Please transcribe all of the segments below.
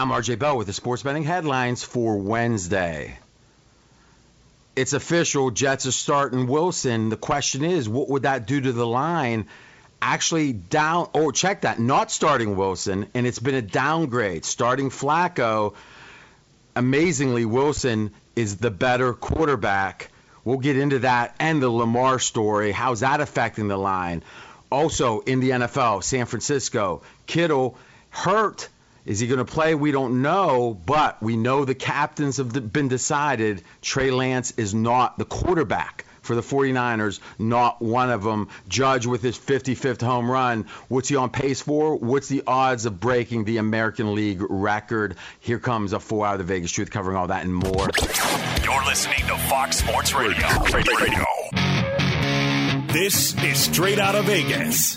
I'm RJ Bell with the sports betting headlines for Wednesday. It's official. Jets are starting Wilson. The question is, what would that do to the line? Actually, down. Oh, check that. Not starting Wilson, and it's been a downgrade. Starting Flacco. Amazingly, Wilson is the better quarterback. We'll get into that and the Lamar story. How's that affecting the line? Also, in the NFL, San Francisco, Kittle hurt is he going to play? We don't know, but we know the captains have been decided. Trey Lance is not the quarterback for the 49ers, not one of them. Judge with his 55th home run. What's he on pace for? What's the odds of breaking the American League record? Here comes a four out of the Vegas Truth covering all that and more. You're listening to Fox Sports Radio. Radio. Radio. This is Straight Out of Vegas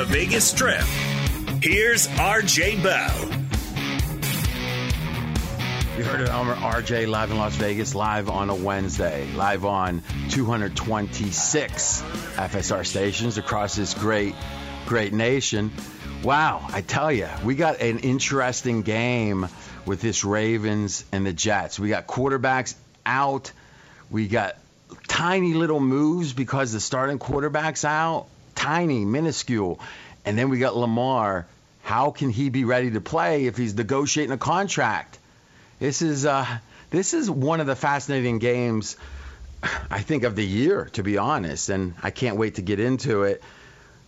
Vegas Strip, here's RJ Bell. You heard of Elmer RJ live in Las Vegas, live on a Wednesday, live on 226 FSR stations across this great, great nation. Wow, I tell you, we got an interesting game with this Ravens and the Jets. We got quarterbacks out. We got tiny little moves because the starting quarterback's out. Tiny, minuscule. And then we got Lamar. How can he be ready to play if he's negotiating a contract? This is uh, this is one of the fascinating games, I think, of the year, to be honest. And I can't wait to get into it.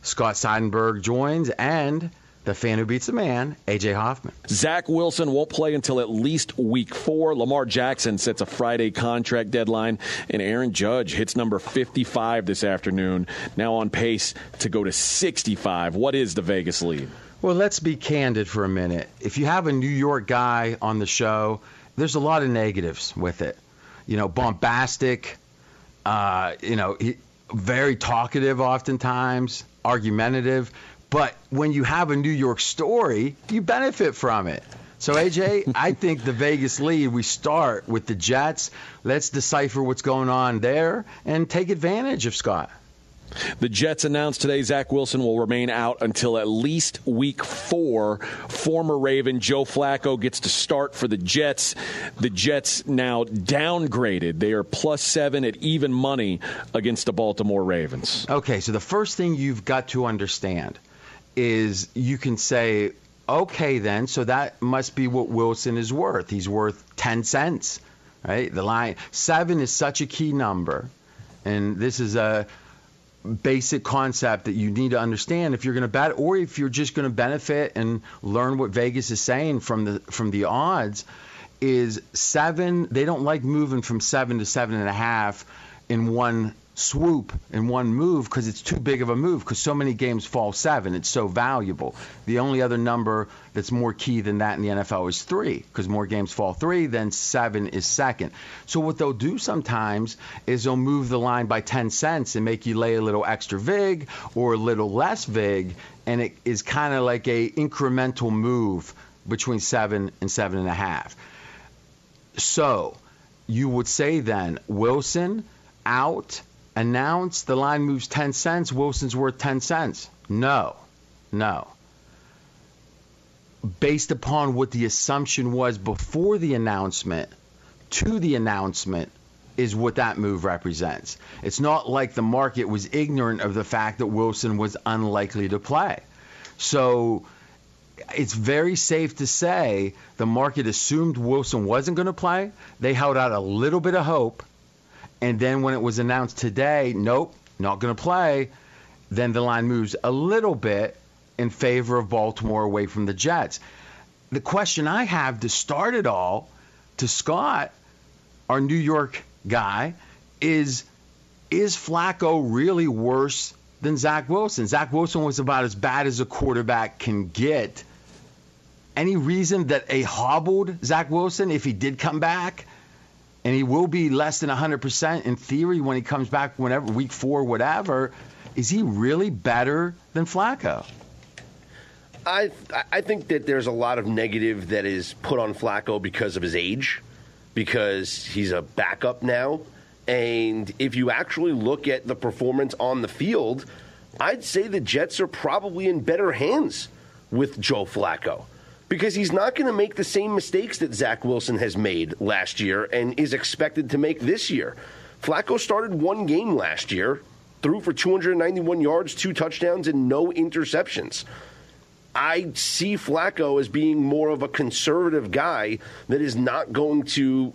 Scott Seidenberg joins, and the fan who beats the man, AJ Hoffman. Zach Wilson won't play until at least week four. Lamar Jackson sets a Friday contract deadline, and Aaron Judge hits number 55 this afternoon, now on pace to go to 65. What is the Vegas lead? Well, let's be candid for a minute. If you have a New York guy on the show, there's a lot of negatives with it. You know, bombastic, uh, you know, he, very talkative oftentimes, argumentative. But when you have a New York story, you benefit from it. So, AJ, I think the Vegas lead, we start with the Jets. Let's decipher what's going on there and take advantage of Scott. The Jets announced today Zach Wilson will remain out until at least week four. Former Raven Joe Flacco gets to start for the Jets. The Jets now downgraded. They are plus seven at even money against the Baltimore Ravens. Okay, so the first thing you've got to understand is you can say, okay, then, so that must be what Wilson is worth. He's worth 10 cents, right? The line seven is such a key number. And this is a basic concept that you need to understand if you're going to bet or if you're just going to benefit and learn what Vegas is saying from the from the odds is seven they don't like moving from seven to seven and a half in one swoop in one move because it's too big of a move because so many games fall seven. It's so valuable. The only other number that's more key than that in the NFL is three because more games fall three, than seven is second. So what they'll do sometimes is they'll move the line by 10 cents and make you lay a little extra vig or a little less vig, and it is kind of like a incremental move between seven and seven and a half. So you would say then Wilson out announce the line moves 10 cents, Wilson's worth 10 cents. No, no. Based upon what the assumption was before the announcement to the announcement is what that move represents. It's not like the market was ignorant of the fact that Wilson was unlikely to play. So it's very safe to say the market assumed Wilson wasn't going to play. They held out a little bit of hope and then when it was announced today, nope, not going to play, then the line moves a little bit in favor of Baltimore away from the Jets. The question I have to start it all to Scott, our New York guy, is is Flacco really worse than Zach Wilson? Zach Wilson was about as bad as a quarterback can get. Any reason that a hobbled Zach Wilson, if he did come back, and he will be less than 100% in theory when he comes back whenever week 4 whatever. Is he really better than Flacco? I I think that there's a lot of negative that is put on Flacco because of his age because he's a backup now. And if you actually look at the performance on the field I'd say the Jets are probably in better hands with Joe Flacco because he's not going to make the same mistakes that Zach Wilson has made last year and is expected to make this year. Flacco started one game last year, threw for 291 yards, two touchdowns, and no interceptions. I see Flacco as being more of a conservative guy that is not going to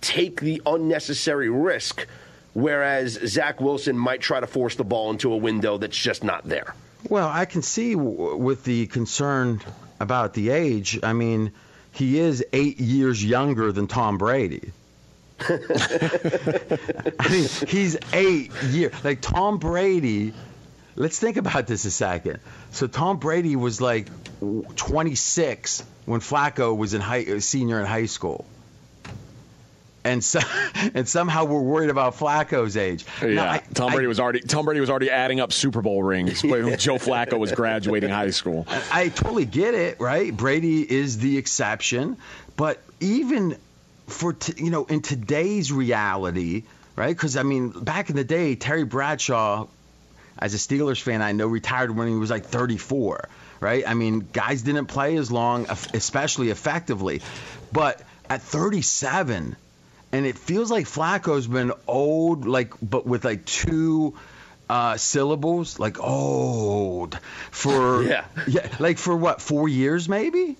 take the unnecessary risk, whereas Zach Wilson might try to force the ball into a window that's just not there. Well, I can see w- with the concern about the age. I mean, he is eight years younger than Tom Brady. I mean, he's eight years. Like Tom Brady. Let's think about this a second. So Tom Brady was like 26 when Flacco was in high, uh, senior in high school and so, and somehow we're worried about Flacco's age. Yeah, now, I, Tom Brady I, was already Tom Brady was already adding up Super Bowl rings when Joe Flacco was graduating high school. I, I totally get it, right? Brady is the exception, but even for t- you know in today's reality, right? Because I mean, back in the day, Terry Bradshaw, as a Steelers fan, I know retired when he was like 34, right? I mean, guys didn't play as long, especially effectively, but at 37 and it feels like Flacco's been old, like but with like two uh, syllables, like old for yeah, yeah, like for what four years maybe.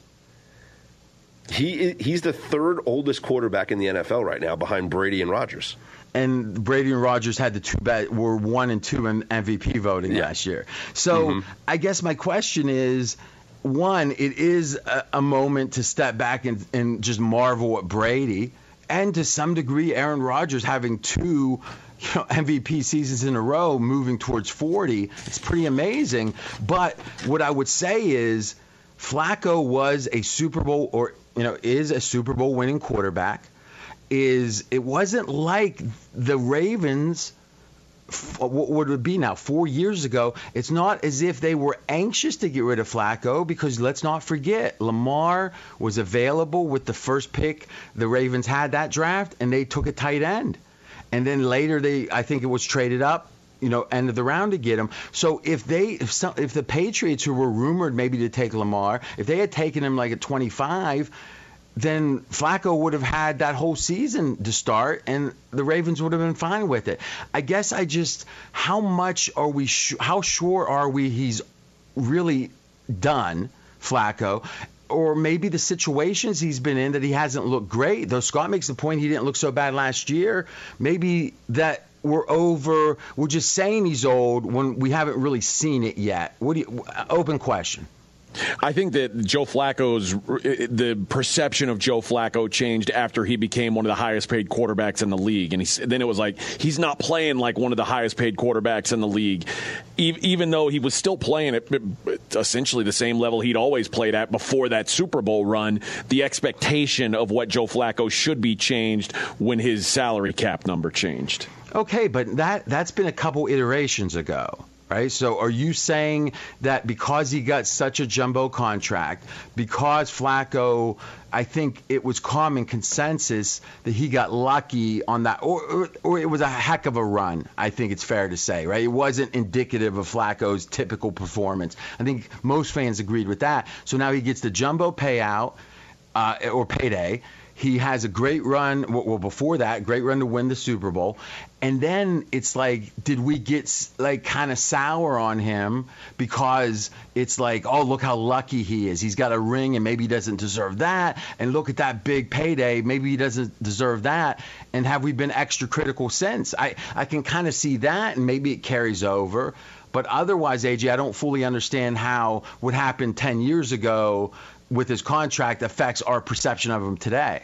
He he's the third oldest quarterback in the NFL right now, behind Brady and Rodgers. And Brady and Rodgers had the two bet were one and two in MVP voting yeah. last year. So mm-hmm. I guess my question is one, it is a, a, moment to step back and, and just marvel at Brady and to some degree, Aaron Rodgers having two you know, MVP seasons in a row, moving towards 40. It's pretty amazing. But what I would say is Flacco was a Super Bowl or you know is a Super Bowl winning quarterback. Is it wasn't like the Ravens what would it be now? Four years ago, it's not as if they were anxious to get rid of Flacco because let's not forget Lamar was available with the first pick the Ravens had that draft, and they took a tight end, and then later they I think it was traded up you know end of the round to get him. So if they if some, if the Patriots who were rumored maybe to take Lamar, if they had taken him like at 25 then Flacco would have had that whole season to start, and the Ravens would have been fine with it. I guess I just, how much are we, sh- how sure are we he's really done, Flacco? Or maybe the situations he's been in that he hasn't looked great. Though Scott makes the point he didn't look so bad last year. Maybe that we're over, we're just saying he's old when we haven't really seen it yet. What do you, open question. I think that Joe Flacco's the perception of Joe Flacco changed after he became one of the highest paid quarterbacks in the league, and he, then it was like he's not playing like one of the highest paid quarterbacks in the league, even though he was still playing at essentially the same level he'd always played at before that Super Bowl run. The expectation of what Joe Flacco should be changed when his salary cap number changed. Okay, but that that's been a couple iterations ago right? So are you saying that because he got such a jumbo contract, because Flacco, I think it was common consensus that he got lucky on that, or, or, or, it was a heck of a run, I think it's fair to say, right? It wasn't indicative of Flacco's typical performance. I think most fans agreed with that. So now he gets the jumbo payout uh, or payday. He has a great run. Well, before that, great run to win the Super Bowl. And then it's like, did we get like kind of sour on him because it's like, oh, look how lucky he is. He's got a ring and maybe he doesn't deserve that. And look at that big payday. Maybe he doesn't deserve that. And have we been extra critical since? I, I can kind of see that and maybe it carries over. But otherwise, AJ, I don't fully understand how what happened 10 years ago with his contract affects our perception of him today.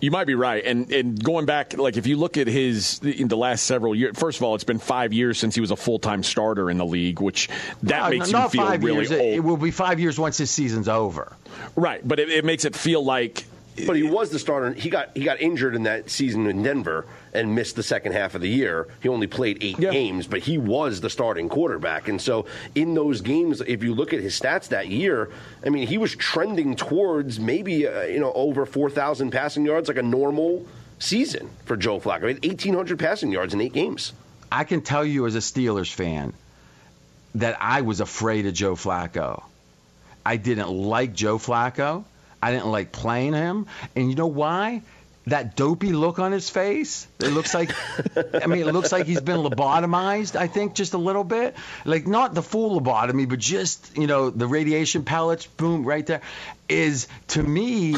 You might be right, and and going back, like if you look at his in the last several years, first of all, it's been five years since he was a full time starter in the league, which that no, makes him feel really years. old. It will be five years once his season's over. Right, but it, it makes it feel like but he was the starter. He got he got injured in that season in Denver and missed the second half of the year. He only played eight yeah. games, but he was the starting quarterback. And so in those games, if you look at his stats that year, I mean, he was trending towards maybe uh, you know over four thousand passing yards, like a normal season for Joe Flacco. He had eighteen hundred passing yards in eight games. I can tell you as a Steelers fan that I was afraid of Joe Flacco. I didn't like Joe Flacco. I didn't like playing him. And you know why? That dopey look on his face. It looks like, I mean, it looks like he's been lobotomized. I think just a little bit, like not the full lobotomy, but just you know the radiation pellets, boom, right there is to me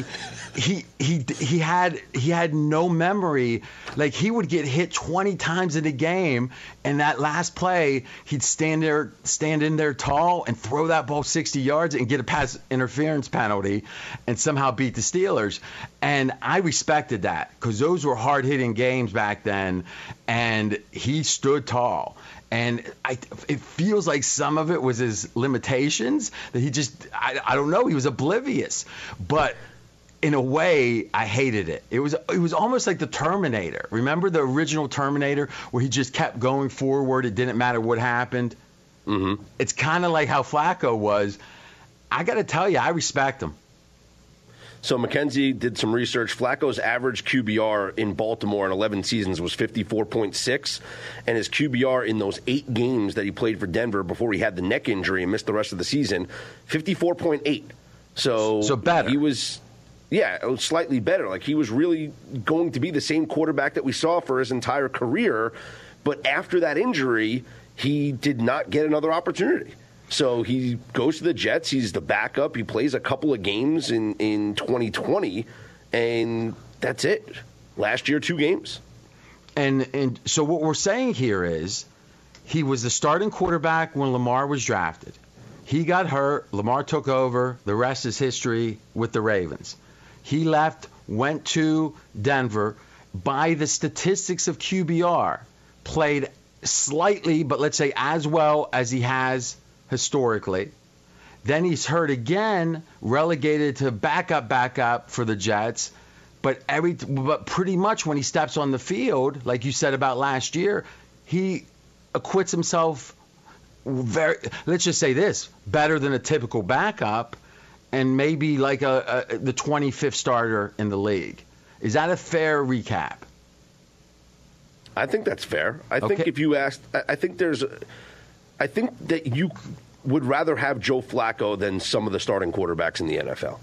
he he he had he had no memory. Like he would get hit 20 times in a game and that last play he'd stand there stand in there tall and throw that ball 60 yards and get a pass interference penalty and somehow beat the Steelers. And I respected that cuz those were hard hitting games back then and he stood tall and I, it feels like some of it was his limitations that he just I, I don't know he was oblivious. But in a way I hated it. It was it was almost like the Terminator. Remember the original Terminator where he just kept going forward? It didn't matter what happened. Mm-hmm. it's kind of like how Flacco was. I got to tell you I respect him so McKenzie did some research. Flacco's average QBR in Baltimore in 11 seasons was 54.6, and his QBR in those eight games that he played for Denver before he had the neck injury and missed the rest of the season, 54.8. So, so better. He was, yeah, slightly better. Like he was really going to be the same quarterback that we saw for his entire career, but after that injury, he did not get another opportunity. So he goes to the Jets. He's the backup. He plays a couple of games in, in 2020, and that's it. Last year, two games. And and so what we're saying here is he was the starting quarterback when Lamar was drafted. He got hurt. Lamar took over. The rest is history with the Ravens. He left, went to Denver. By the statistics of QBR, played slightly, but let's say as well as he has historically. Then he's hurt again, relegated to backup, backup for the Jets. But every, but pretty much when he steps on the field, like you said about last year, he acquits himself very. Let's just say this: better than a typical backup, and maybe like a, a the 25th starter in the league. Is that a fair recap? I think that's fair. I think if you asked, I think there's, I think that you would rather have Joe Flacco than some of the starting quarterbacks in the NFL.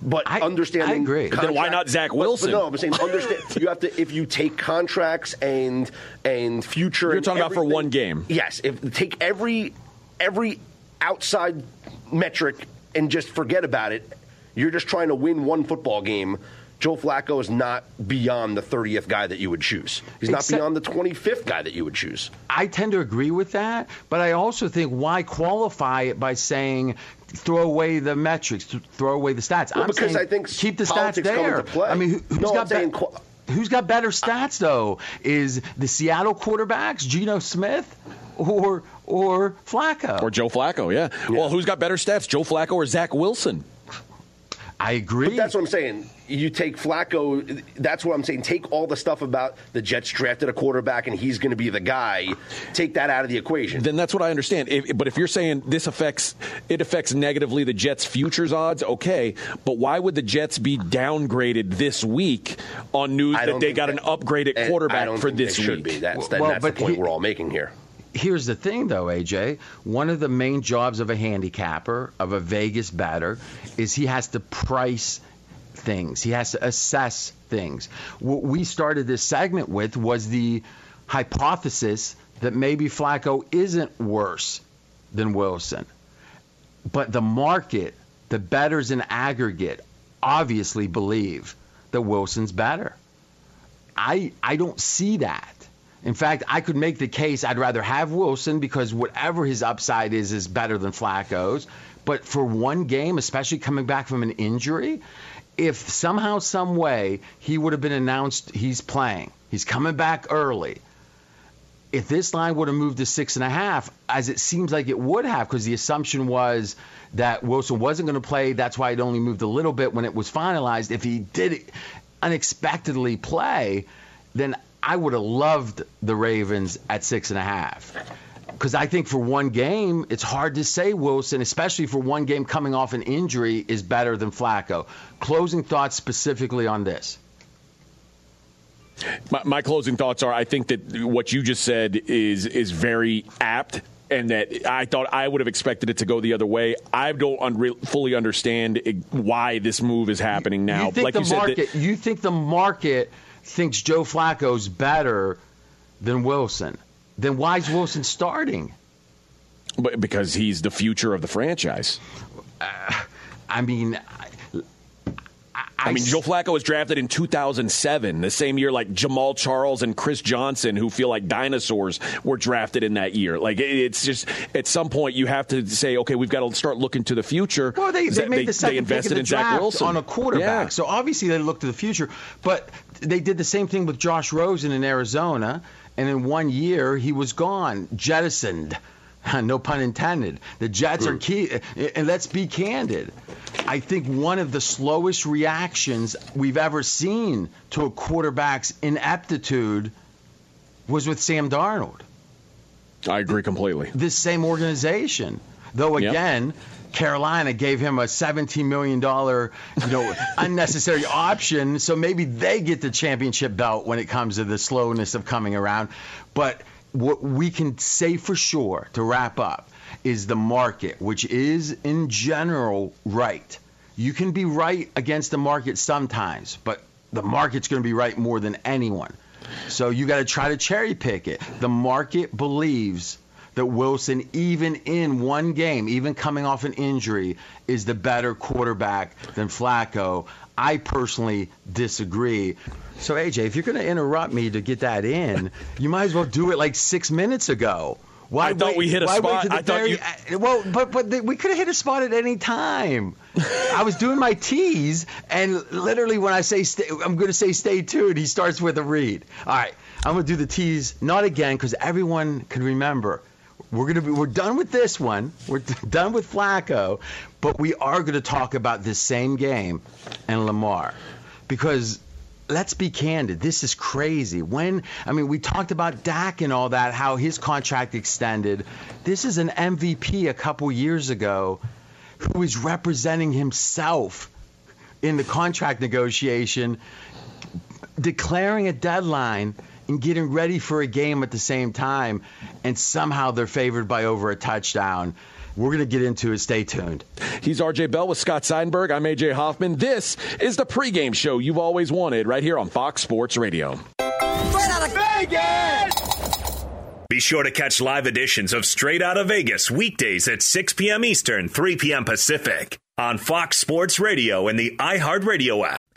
But I- understanding, I agree. Then why not Zach But- but Wilson? no, I'm saying understand. you have to if you take contracts and and future. You're talking about for one game. Yes, if take every every outside metric and just forget about it. You're just trying to win one football game. Joe Flacco is not beyond the 30th guy that you would choose. He's not Except- beyond the 25th guy that you would choose. I tend to agree with that, but I also think why qualify it by saying throw away the metrics, throw away the stats. Well, I'm because saying I think keep the stats there. play. I mean, who, who's no, got better? Qual- who's got better stats though? Is the Seattle quarterbacks Geno Smith or or Flacco? Or Joe Flacco, yeah. Well, who's got better stats, Joe Flacco or Zach Wilson? I agree. But that's what I'm saying. You take Flacco. That's what I'm saying. Take all the stuff about the Jets drafted a quarterback and he's going to be the guy. Take that out of the equation. Then that's what I understand. If, but if you're saying this affects it affects negatively the Jets' futures odds, okay. But why would the Jets be downgraded this week on news that they think got an that- upgraded and I quarterback don't for think this they should week? Be. That's, that, Well, that's the point he- we're all making here. Here's the thing, though, AJ. One of the main jobs of a handicapper, of a Vegas batter, is he has to price things. He has to assess things. What we started this segment with was the hypothesis that maybe Flacco isn't worse than Wilson. But the market, the betters in aggregate, obviously believe that Wilson's better. I I don't see that. In fact, I could make the case I'd rather have Wilson because whatever his upside is is better than Flacco's. But for one game, especially coming back from an injury, if somehow, some way he would have been announced he's playing, he's coming back early. If this line would have moved to six and a half, as it seems like it would have, because the assumption was that Wilson wasn't going to play, that's why it only moved a little bit when it was finalized. If he did unexpectedly play, then I would have loved the Ravens at six and a half. Because I think for one game, it's hard to say Wilson, especially for one game coming off an injury, is better than Flacco. Closing thoughts specifically on this. My, my closing thoughts are: I think that what you just said is is very apt. And that I thought I would have expected it to go the other way. I don't unre- fully understand it- why this move is happening now. You think like the you said, that- you think the market thinks Joe Flacco's better than Wilson? Then why is Wilson starting? but because he's the future of the franchise. Uh, I mean, I, I mean, Joe Flacco was drafted in 2007, the same year like Jamaal Charles and Chris Johnson, who feel like dinosaurs, were drafted in that year. Like it's just at some point you have to say, okay, we've got to start looking to the future. Well, they, they made the second they invested pick in of the Zach Wilson on a quarterback. Yeah. So obviously they look to the future. But they did the same thing with Josh Rosen in Arizona, and in one year he was gone, jettisoned. No pun intended. The Jets are key, and let's be candid. I think one of the slowest reactions we've ever seen to a quarterback's ineptitude was with Sam Darnold I agree completely. this same organization. Though Yep. Carolina gave him a $17 million, you know, unnecessary option, so maybe they get the championship belt when it comes to the slowness of coming around. But what we can say for sure to wrap up is the market, which is in general right. You can be right against the market sometimes, but the market's going to be right more than anyone. So you got to try to cherry pick it. The market believes that Wilson, even in one game, even coming off an injury, is the better quarterback than Flacco. I personally disagree. So AJ, if you're going to interrupt me to get that in, you might as well do it like six minutes ago. Why I thought wait- we hit a spot. I thought very- you- uh, Well, but but the, we could have hit a spot at any time. I was doing my tease, and literally when I say stay, I'm going to say stay tuned, he starts with a read. All right, I'm going to do the tease not again because everyone can remember. We're gonna be we're done with this one. We're done with Flacco, but we are to talk about this same game and Lamar because let's be candid. This is crazy. When I mean, we talked about Dak and all that, how his contract extended. This is an MVP a couple years ago, who is representing himself in the contract negotiation, declaring a deadline and getting ready for a game at the same time, and somehow they're favored by over a touchdown. We're going to get into it. Stay tuned. He's RJ Bell with Scott Seidenberg. I'm AJ Hoffman. This is the pregame show you've always wanted right here on Fox Sports Radio. Straight out of Vegas! Be sure to catch live editions of Straight Out of Vegas weekdays at 6 p.m. Eastern, 3 p.m. Pacific on Fox Sports Radio and the iHeartRadio app.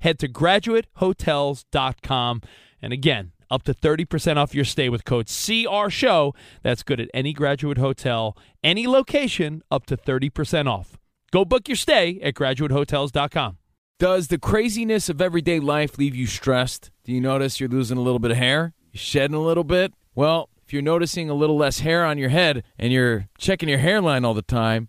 Head to graduatehotels.com. And again, up to 30% off your stay with code CR Show. That's good at any graduate hotel, any location, up to 30% off. Go book your stay at graduatehotels.com. Does the craziness of everyday life leave you stressed? Do you notice you're losing a little bit of hair? You're shedding a little bit? Well, if you're noticing a little less hair on your head and you're checking your hairline all the time,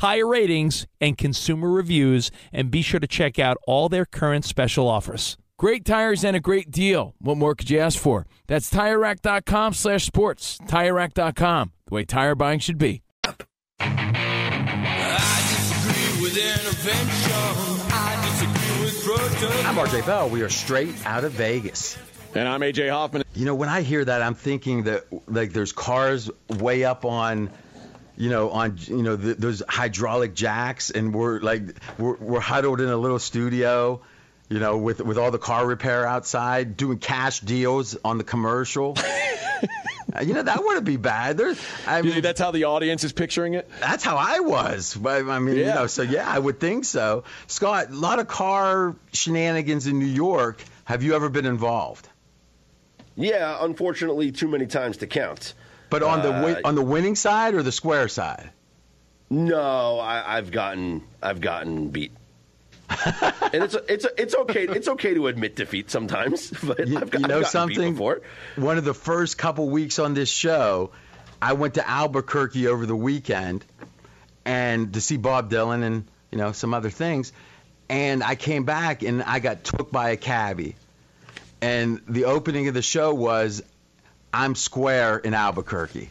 tire ratings, and consumer reviews, and be sure to check out all their current special offers. Great tires and a great deal. What more could you ask for? That's TireRack.com slash sports. TireRack.com, the way tire buying should be. I'm RJ Bell. We are straight out of Vegas. And I'm AJ Hoffman. You know, when I hear that, I'm thinking that like there's cars way up on you know, on you know th- those hydraulic jacks, and we're like we're, we're huddled in a little studio, you know, with with all the car repair outside, doing cash deals on the commercial. Uh, you know that wouldn't be bad. There, I mean, that's how the audience is picturing it. That's how I was. I mean, yeah. you know, so yeah, I would think so. Scott, a lot of car shenanigans in New York. Have you ever been involved? Yeah, unfortunately, too many times to count. But on the uh, on the winning side or the square side? No, I, have gotten I've gotten beat. and it's it's it's okay it's okay to admit defeat sometimes, but you, I've, got, you know something. One of the first couple weeks on this show, I went to Albuquerque over the weekend, and to see Bob Dylan and you know some other things, And I came back and I got took by a cabbie. And the opening of the show was, I'm square in Albuquerque.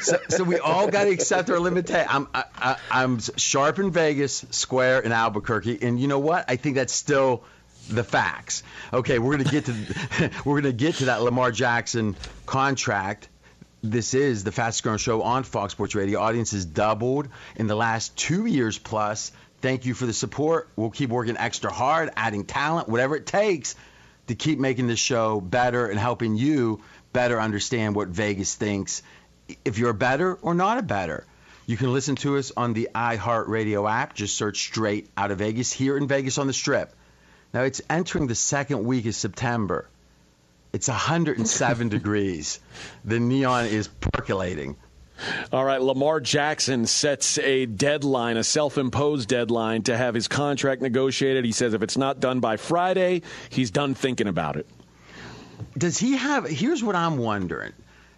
so, so, we all got to accept our limitation. I'm I, I, I'm sharp in Vegas, square in Albuquerque, and you know what? I think that's still the facts. Okay, we're gonna get to we're gonna get to that Lamar Jackson contract. This is the fastest growing show on Fox Sports Radio. Audience doubled in the last two years plus. Thank you for the support. We'll keep working extra hard, adding talent, whatever it takes to keep making this show better and helping you better understand what Vegas thinks. If you're a better or not a better, you can listen to us on the iHeartRadio app. Just search straight out of Vegas here in Vegas on the Strip. Now it's entering the second week of September. It's 107 degrees. The neon is percolating. All right, Lamar Jackson sets a deadline, a self imposed deadline to have his contract negotiated. He says if it's not done by Friday, he's done thinking about it. Does he have, here's what I'm wondering.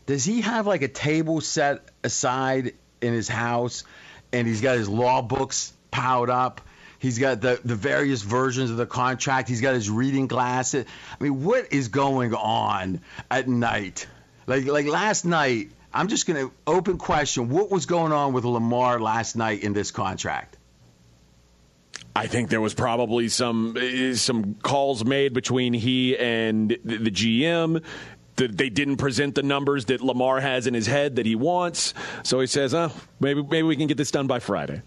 Does he have like a table set aside in his house and he's got his law books piled up? He's got the, the various versions of the contract. He's got his reading glasses. I mean, what is going on at night? Like like last night, I'm just to open question. What was going on with Lamar last night in this contract? I think there was probably some eh, some calls made between he and the GM. They didn't present the numbers that Lamar has in his head that he wants, so he says, "Oh, maybe maybe we can get this done by Friday."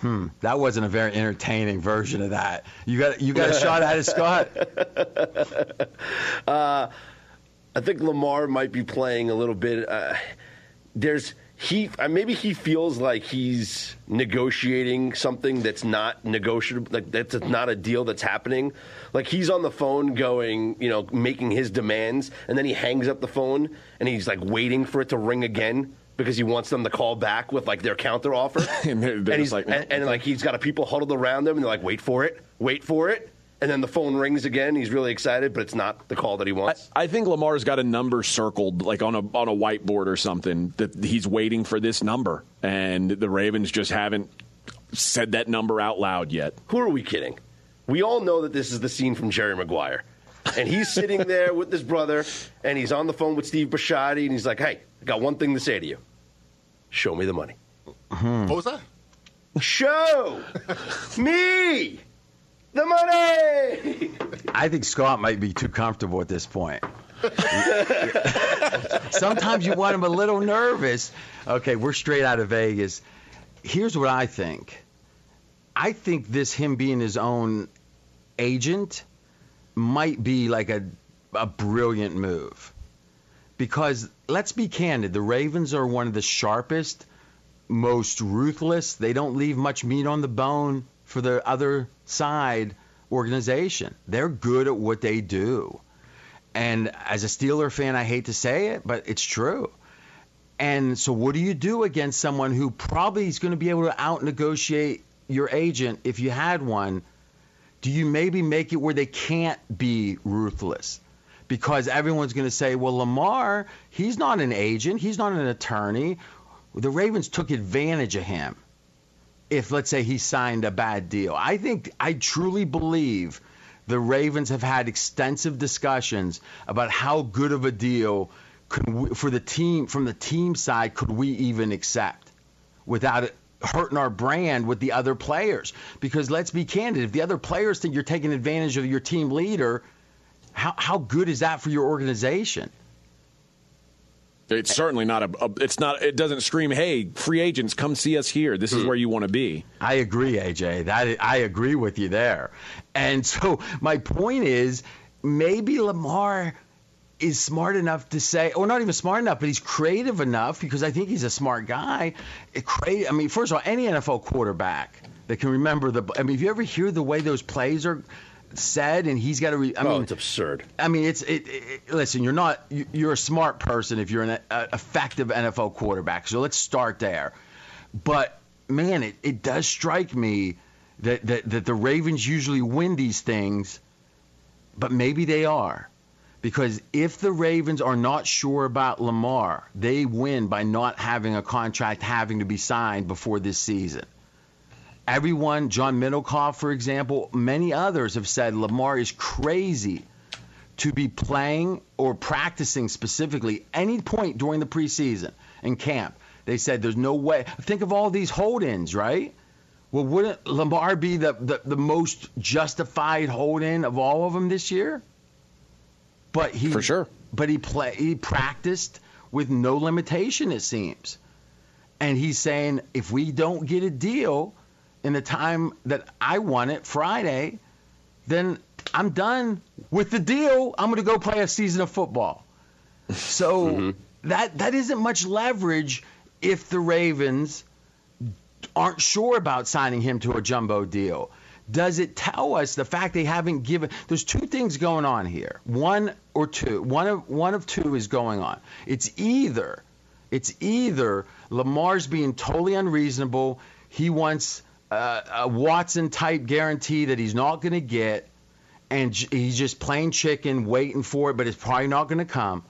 Hmm, that wasn't a very entertaining version of that. You got you got a shot at it, Scott. Uh, I think Lamar might be playing a little bit. Uh, there's he uh, maybe he feels like he's negotiating something that's not negotiable, like that's not a deal that's happening. Like he's on the phone going, you know, making his demands, and then he hangs up the phone and he's like waiting for it to ring again because he wants them to call back with like their counter offer. and, and he's like, and, and like he's got a people huddled around him, and they're like, "Wait for it, wait for it." And then the phone rings again. He's really excited, but it's not the call that he wants. I, I think Lamar's got a number circled, like on a on a whiteboard or something, that he's waiting for this number, and the Ravens just haven't said that number out loud yet. Who are we kidding? We all know that this is the scene from Jerry Maguire. And he's sitting there with his brother, and he's on the phone with Steve Bisciotti, and he's like, hey, I got one thing to say to you. Show me the money. Hmm. What was that? Show me the money. I think Scott might be too comfortable at this point. Sometimes you want him a little nervous. Okay, we're straight out of Vegas. Here's what I think. I think this him being his own agent might be like a a brilliant move. Because let's be candid, the Ravens are one of the sharpest, most ruthless. They don't leave much meat on the bone for the other side organization. They're good at what they do. And as a Steeler fan, I hate to say it, but it's true. And so, what do you do against someone who probably is going to be able to out negotiate your agent if you had one? Do you maybe make it where they can't be ruthless? Because everyone's going to say, well, Lamar, he's not an agent, he's not an attorney. The Ravens took advantage of him if, let's say, he signed a bad deal. I think, I truly believe the Ravens have had extensive discussions about how good of a deal we, for the team from the team side could we even accept without hurting our brand with the other players because let's be candid if the other players think you're taking advantage of your team leader how, how good is that for your organization it's certainly not a, a, It's not. It doesn't scream, "Hey, free agents, come see us here. This is hmm. where you want to be." I agree, AJ. That I agree with you there. And so my point is, maybe Lamar is smart enough to say, or not even smart enough, but he's creative enough because I think he's a smart guy. Eh, it I mean, first of all, any NFL quarterback that can remember the. I mean, if you ever hear the way those plays are said and he's got to re- I oh, mean it's absurd. I mean it's it, it, listen, you're not you're a smart person if you're an a, effective NFL quarterback. So let's start there. But man, it, it does strike me that, that that the Ravens usually win these things, but maybe they are. Because if the Ravens are not sure about Lamar, they win by not having a contract having to be signed before this season. Everyone, Jon Middlekauff, for example, many others have said Lamar is crazy to be playing or practicing specifically any point during the preseason in camp. They said there's no way. Think of all these hold-ins, right? Well, wouldn't Lamar be the, the, the most justified hold-in of all of them this year? But he For sure. But he play he practiced with no limitation, it seems. And he's saying if we don't get a deal in the time that I want it, Friday, then I'm done with the deal. I'm going to go play a season of football. So Mm-hmm. that that isn't much leverage if the Ravens aren't sure about signing him to a jumbo deal. Does it tell us the fact they haven't given? There's two things going on here. One or two. One of one of two is going on. It's either it's either Lamar's being totally unreasonable. He wants uh, a Watson type guarantee that he's not going to get, and j- he's just playing chicken, waiting for it, but it's probably not going to come.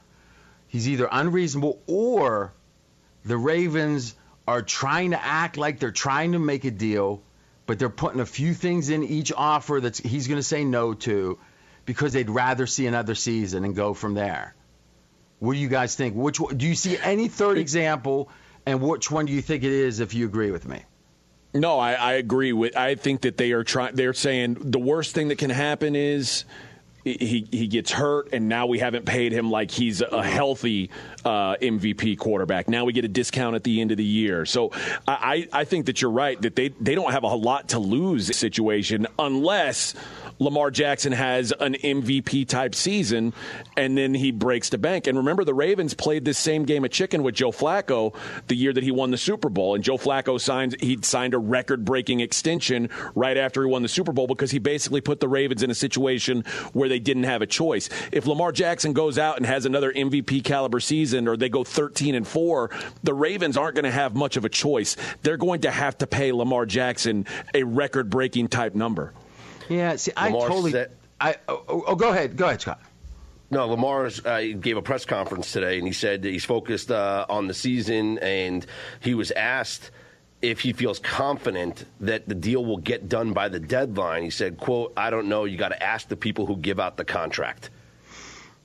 He's either unreasonable or the Ravens are trying to act like they're trying to make a deal, but they're putting a few things in each offer that he's going to say no to because they'd rather see another season and go from there. What do you guys think? Which do you see any third example, and which one do you think it is? If you agree with me. No, I, I agree with. I think that they are trying. They're saying the worst thing that can happen is he he gets hurt, and now we haven't paid him like he's a healthy uh, MVP quarterback. Now we get a discount at the end of the year. So I I think that you're right that they they don't have a lot to lose situation unless. Lamar Jackson has an MVP type season, and then he breaks the bank. And remember, the Ravens played this same game of chicken with Joe Flacco the year that he won the Super Bowl. And Joe Flacco signed he signed a record breaking extension right after he won the Super Bowl because he basically put the Ravens in a situation where they didn't have a choice. If Lamar Jackson goes out and has another MVP caliber season, or they go 13 and four, the Ravens aren't going to have much of a choice. They're going to have to pay Lamar Jackson a record breaking type number. Yeah, see, I Lamar totally. said- I oh, oh, oh, go ahead, go ahead, Scott. No, Lamar uh, gave a press conference today, and he said that he's focused uh, on the season, and he was asked if he feels confident that the deal will get done by the deadline. He said, "quote I don't know. You got to ask the people who give out the contract."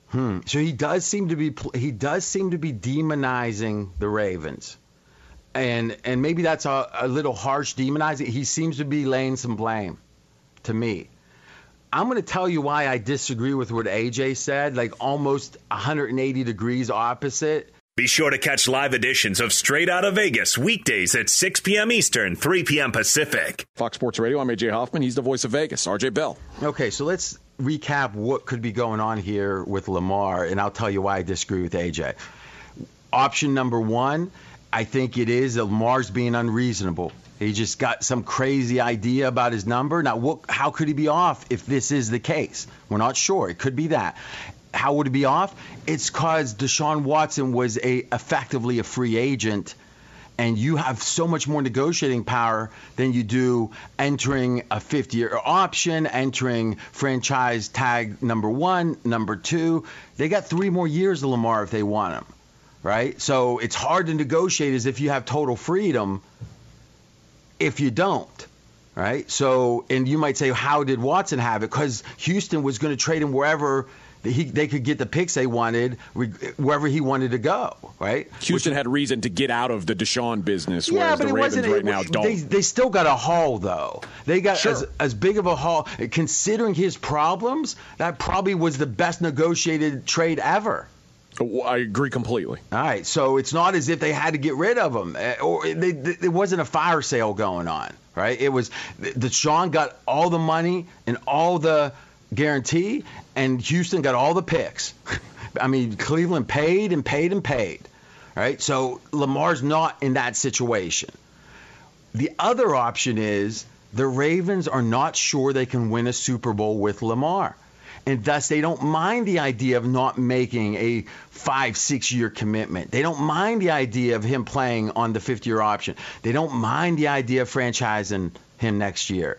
Hmm. So he does seem to be he does seem to be demonizing the Ravens, and and maybe that's a, a little harsh demonizing. He seems to be laying some blame to me. I'm going to tell you why I disagree with what AJ said, like almost 180 degrees opposite. Be sure to catch live editions of Straight Out of Vegas weekdays at 6 p.m. Eastern, 3 p.m. Pacific. Fox Sports Radio. I'm AJ Hoffman. He's the voice of Vegas. RJ Bell. Okay, so let's recap what could be going on here with Lamar, and I'll tell you why I disagree with AJ. Option number one, I think it is Lamar's being unreasonable. He just got some crazy idea about his number. Now, what, how could he be off if this is the case? We're not sure. It could be that. How would he be off? It's because Deshaun Watson was a effectively a free agent and you have so much more negotiating power than you do entering a 50 year option, entering franchise tag number one, number two. They got three more years of Lamar if they want him, right? So it's hard to negotiate as if you have total freedom if you don't. Right. So, and you might say, how did Watson have it? Because Houston was going to trade him wherever he, they could get the picks they wanted, wherever he wanted to go. Right. Houston had reason to get out of the Deshaun business, Yeah, whereas but the it Ravens wasn't. right it- now don't. They, they still got a haul though. They got Sure. as, as big of a haul. Considering his problems, that probably was the best negotiated trade ever. I agree completely. All right, so it's not as if they had to get rid of him, eh, or they, they, there wasn't a fire sale going on, right? It was Deshaun got all the money and all the guarantee, and Houston got all the picks. I mean, Cleveland paid and paid and paid, right? So Lamar's not in that situation. The other option is the Ravens are not sure they can win a Super Bowl with Lamar. And thus, they don't mind the idea of not making a five, six year commitment. They don't mind the idea of him playing on the fifth year option. They don't mind the idea of franchising him next year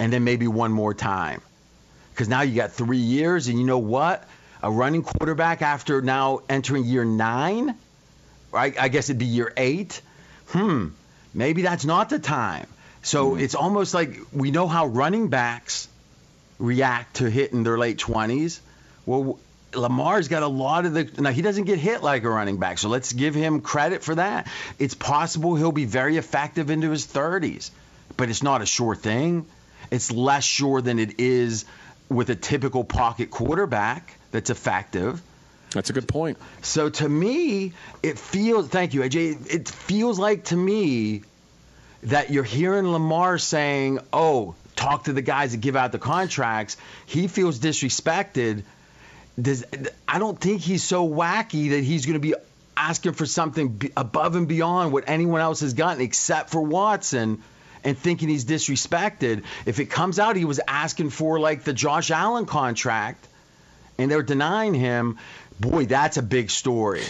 and then maybe one more time. Because now you got three years, and you know what? A running quarterback after now entering year nine, right? I guess it'd be year eight. Hmm, maybe that's not the time. So it's almost like we know how running backs react to hitting their late 20s. Well, Lamar's got a lot of the now he doesn't get hit like a running back, so let's give him credit for that. It's possible he'll be very effective into his 30s, but it's not a sure thing. It's less sure than it is with a typical pocket quarterback that's effective. That's a good point. So to me, it feels thank you, AJ. It feels like to me that you're hearing Lamar saying, "Oh, talk to the guys that give out the contracts." He feels disrespected does I don't think he's so wacky that he's going to be asking for something above and beyond what anyone else has gotten except for Watson and thinking he's disrespected. If it comes out he was asking for like the Josh Allen contract and they're denying him, boy, that's a big story.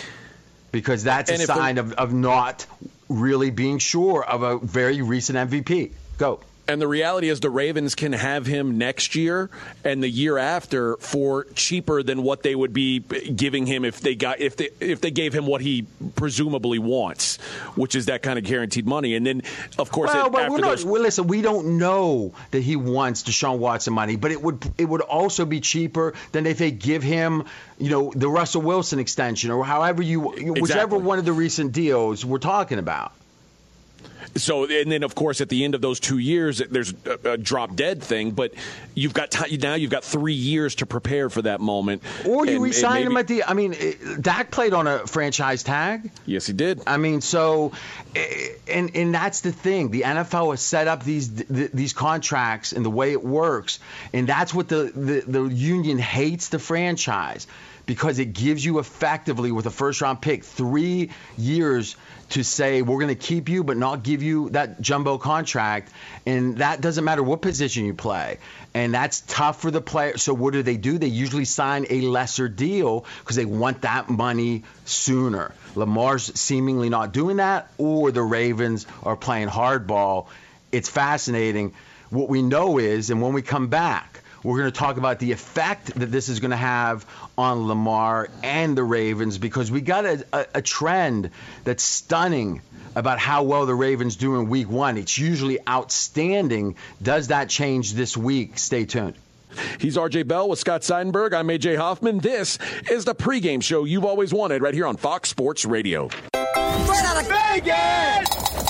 Because that's and a sign of, of not really being sure of a very recent MVP. Go. And the reality is, the Ravens can have him next year and the year after for cheaper than what they would be giving him if they got if they if they gave him what he presumably wants, which is that kind of guaranteed money. And then, of course, well, it, but we're not, those... well, listen, we don't know that he wants Deshaun Watson money, but it would it would also be cheaper than if they give him, you know, the Russell Wilson extension or however you exactly. whichever one of the recent deals we're talking about. So, and then of course at the end of those two years, there's a, a drop dead thing. But you've got t- now you've got three years to prepare for that moment. Or you and, resign and maybe, him at the. I mean, eh, Dak played on a franchise tag. Yes, he did. I mean, so, eh, and and that's the thing. The NFL has set up these these contracts and the way it works, and that's what the the, the union hates the franchise because it gives you effectively with a first round pick three years to say we're going to keep you but not give you that jumbo contract. And that doesn't matter what position you play. And that's tough for the player. So what do they do? They usually sign a lesser deal because they want that money sooner. Lamar's seemingly not doing that or the ravens are playing hardball. It's fascinating. What we know is and when we come back we're going to talk about the effect that this is going to have on Lamar and the Ravens because we got a, a, a trend that's stunning about how well the Ravens do in week one. It's usually outstanding. Does that change this week? Stay tuned. He's RJ Bell with Scott Seidenberg. I'm AJ Hoffman. This is the pregame show you've always wanted right here on Fox Sports Radio. Right out of Vegas!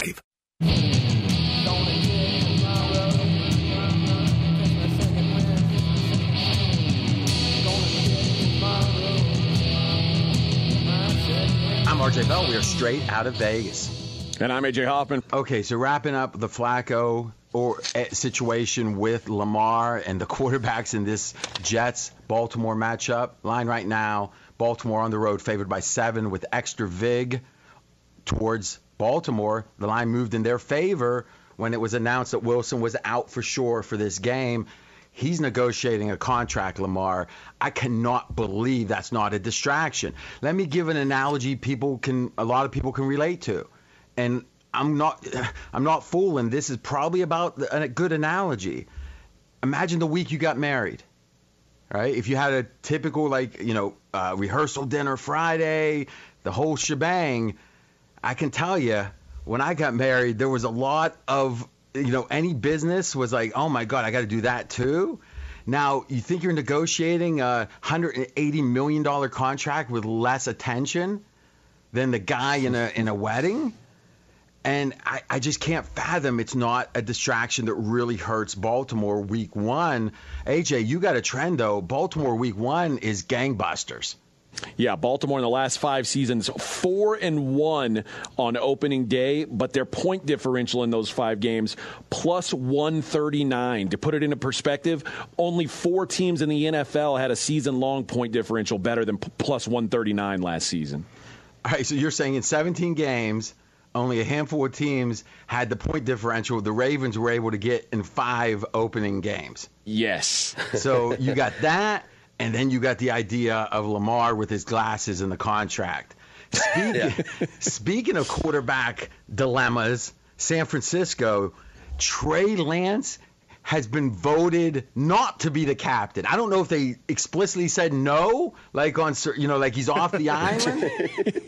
I'm RJ Bell. We are straight out of Vegas. And I'm AJ Hoffman. Okay, so wrapping up the Flacco or eh, situation with Lamar and the quarterbacks in this Jets Baltimore matchup. Line right now, Baltimore on the road favored by 7 with extra vig towards Baltimore. The line moved in their favor when it was announced that Wilson was out for sure for this game. He's negotiating a contract, Lamar. I cannot believe that's not a distraction. Let me give an analogy people can a lot of people can relate to. And I'm not I'm not fooling. This is probably about a good analogy. Imagine the week you got married. Right? If you had a typical like, you know, uh, rehearsal dinner Friday, the whole shebang, I can tell you when I got married there was a lot of you know, any business was like, oh my God, I got to do that too. Now, you think you're negotiating a $180 million contract with less attention than the guy in a, in a wedding? And I, I just can't fathom it's not a distraction that really hurts Baltimore week one. AJ, you got a trend though. Baltimore week one is gangbusters. Yeah, Baltimore in the last five seasons, four and one on opening day, but their point differential in those five games plus 139. To put it into perspective, only four teams in the NFL had a season long point differential better than plus 139 last season. All right, so you're saying in 17 games, only a handful of teams had the point differential the Ravens were able to get in five opening games. Yes. So you got that. And then you got the idea of Lamar with his glasses and the contract. Speaking, yeah. speaking of quarterback dilemmas, San Francisco, Trey Lance has been voted not to be the captain. I don't know if they explicitly said no, like on you know, like he's off the island.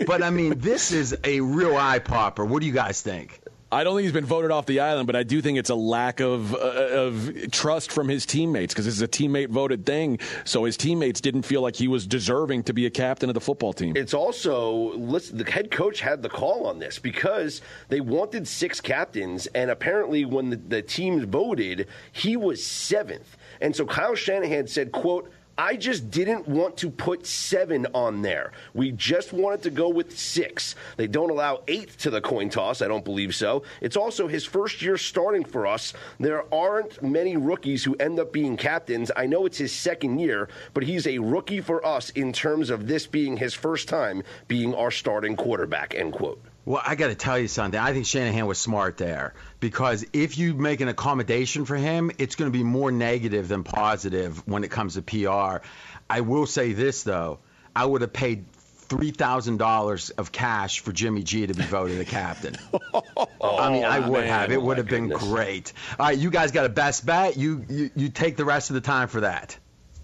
But I mean, this is a real eye popper. What do you guys think? I don't think he's been voted off the island, but I do think it's a lack of uh, of trust from his teammates because this is a teammate voted thing. So his teammates didn't feel like he was deserving to be a captain of the football team. It's also listen, the head coach had the call on this because they wanted six captains, and apparently when the, the teams voted, he was seventh. And so Kyle Shanahan said, "quote." I just didn't want to put seven on there. We just wanted to go with six. They don't allow eight to the coin toss. I don't believe so. It's also his first year starting for us. There aren't many rookies who end up being captains. I know it's his second year, but he's a rookie for us in terms of this being his first time being our starting quarterback, end quote. Well, I got to tell you something. I think Shanahan was smart there because if you make an accommodation for him, it's going to be more negative than positive when it comes to PR. I will say this though, I would have paid three thousand dollars of cash for Jimmy G to be voted the captain. oh, I mean, I would man. have. It oh, would have been great. All right, you guys got a best bet. You, you you take the rest of the time for that.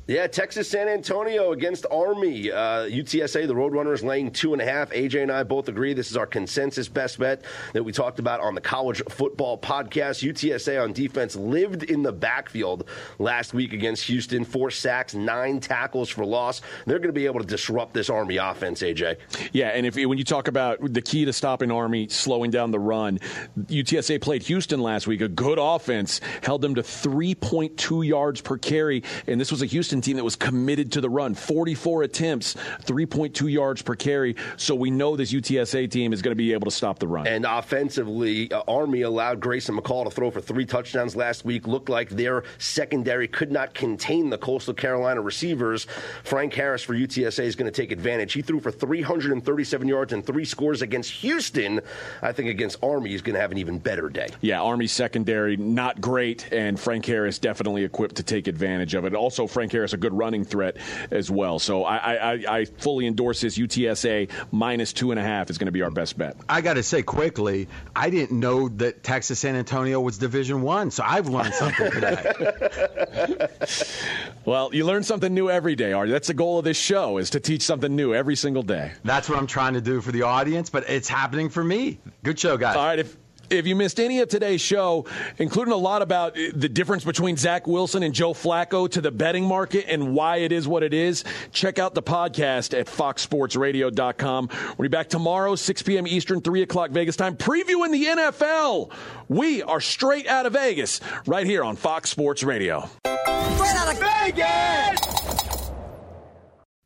Yeah, Texas San Antonio against Army. Uh, UTSA, the Roadrunners, laying two and a half. AJ and I both agree this is our consensus best bet that we talked about on the college football podcast. UTSA on defense lived in the backfield last week against Houston. Four sacks, nine tackles for loss. They're going to be able to disrupt this Army offense, AJ. Yeah, and if when you talk about the key to stopping Army slowing down the run, UTSA played Houston last week. A good offense held them to 3.2 yards per carry, and this was a Houston team that was committed to the run. 44 attempts, 3.2 yards per carry. So we know this UTSA team is going to be able to stop the run. And offensively, uh, Army allowed Grayson McCall to throw for three touchdowns last week. Looked like their secondary could not contain the Coastal Carolina receivers. Frank Harris for UTSA is going to take advantage. He threw for 337 yards and three scores against Houston. I think against Army, he's going to have an even better day. Yeah, Army secondary not great, and Frank Harris definitely equipped to take advantage of it. Also, Frank Harris a good running threat as well. So I, I, I fully endorse this. UTSA minus two and a half is going to be our best bet. I got to say quickly, I didn't know that Texas San Antonio was Division One, so I've learned something today. well, you learn something new every day, RJ. That's the goal of this show: is to teach something new every single day. That's what I'm trying to do for the audience, but it's happening for me. Good show, guys. All right, if if you missed any of today's show, including a lot about uh, the difference between Zach Wilson and Joe Flacco to the betting market and why it is what it is, check out the podcast at foxsportsradio.com. We'll be back tomorrow, 6 p.m. Eastern, 3 o'clock Vegas time, previewing the NFL. We are straight out of Vegas, right here on Fox Sports Radio. Straight out of Vegas!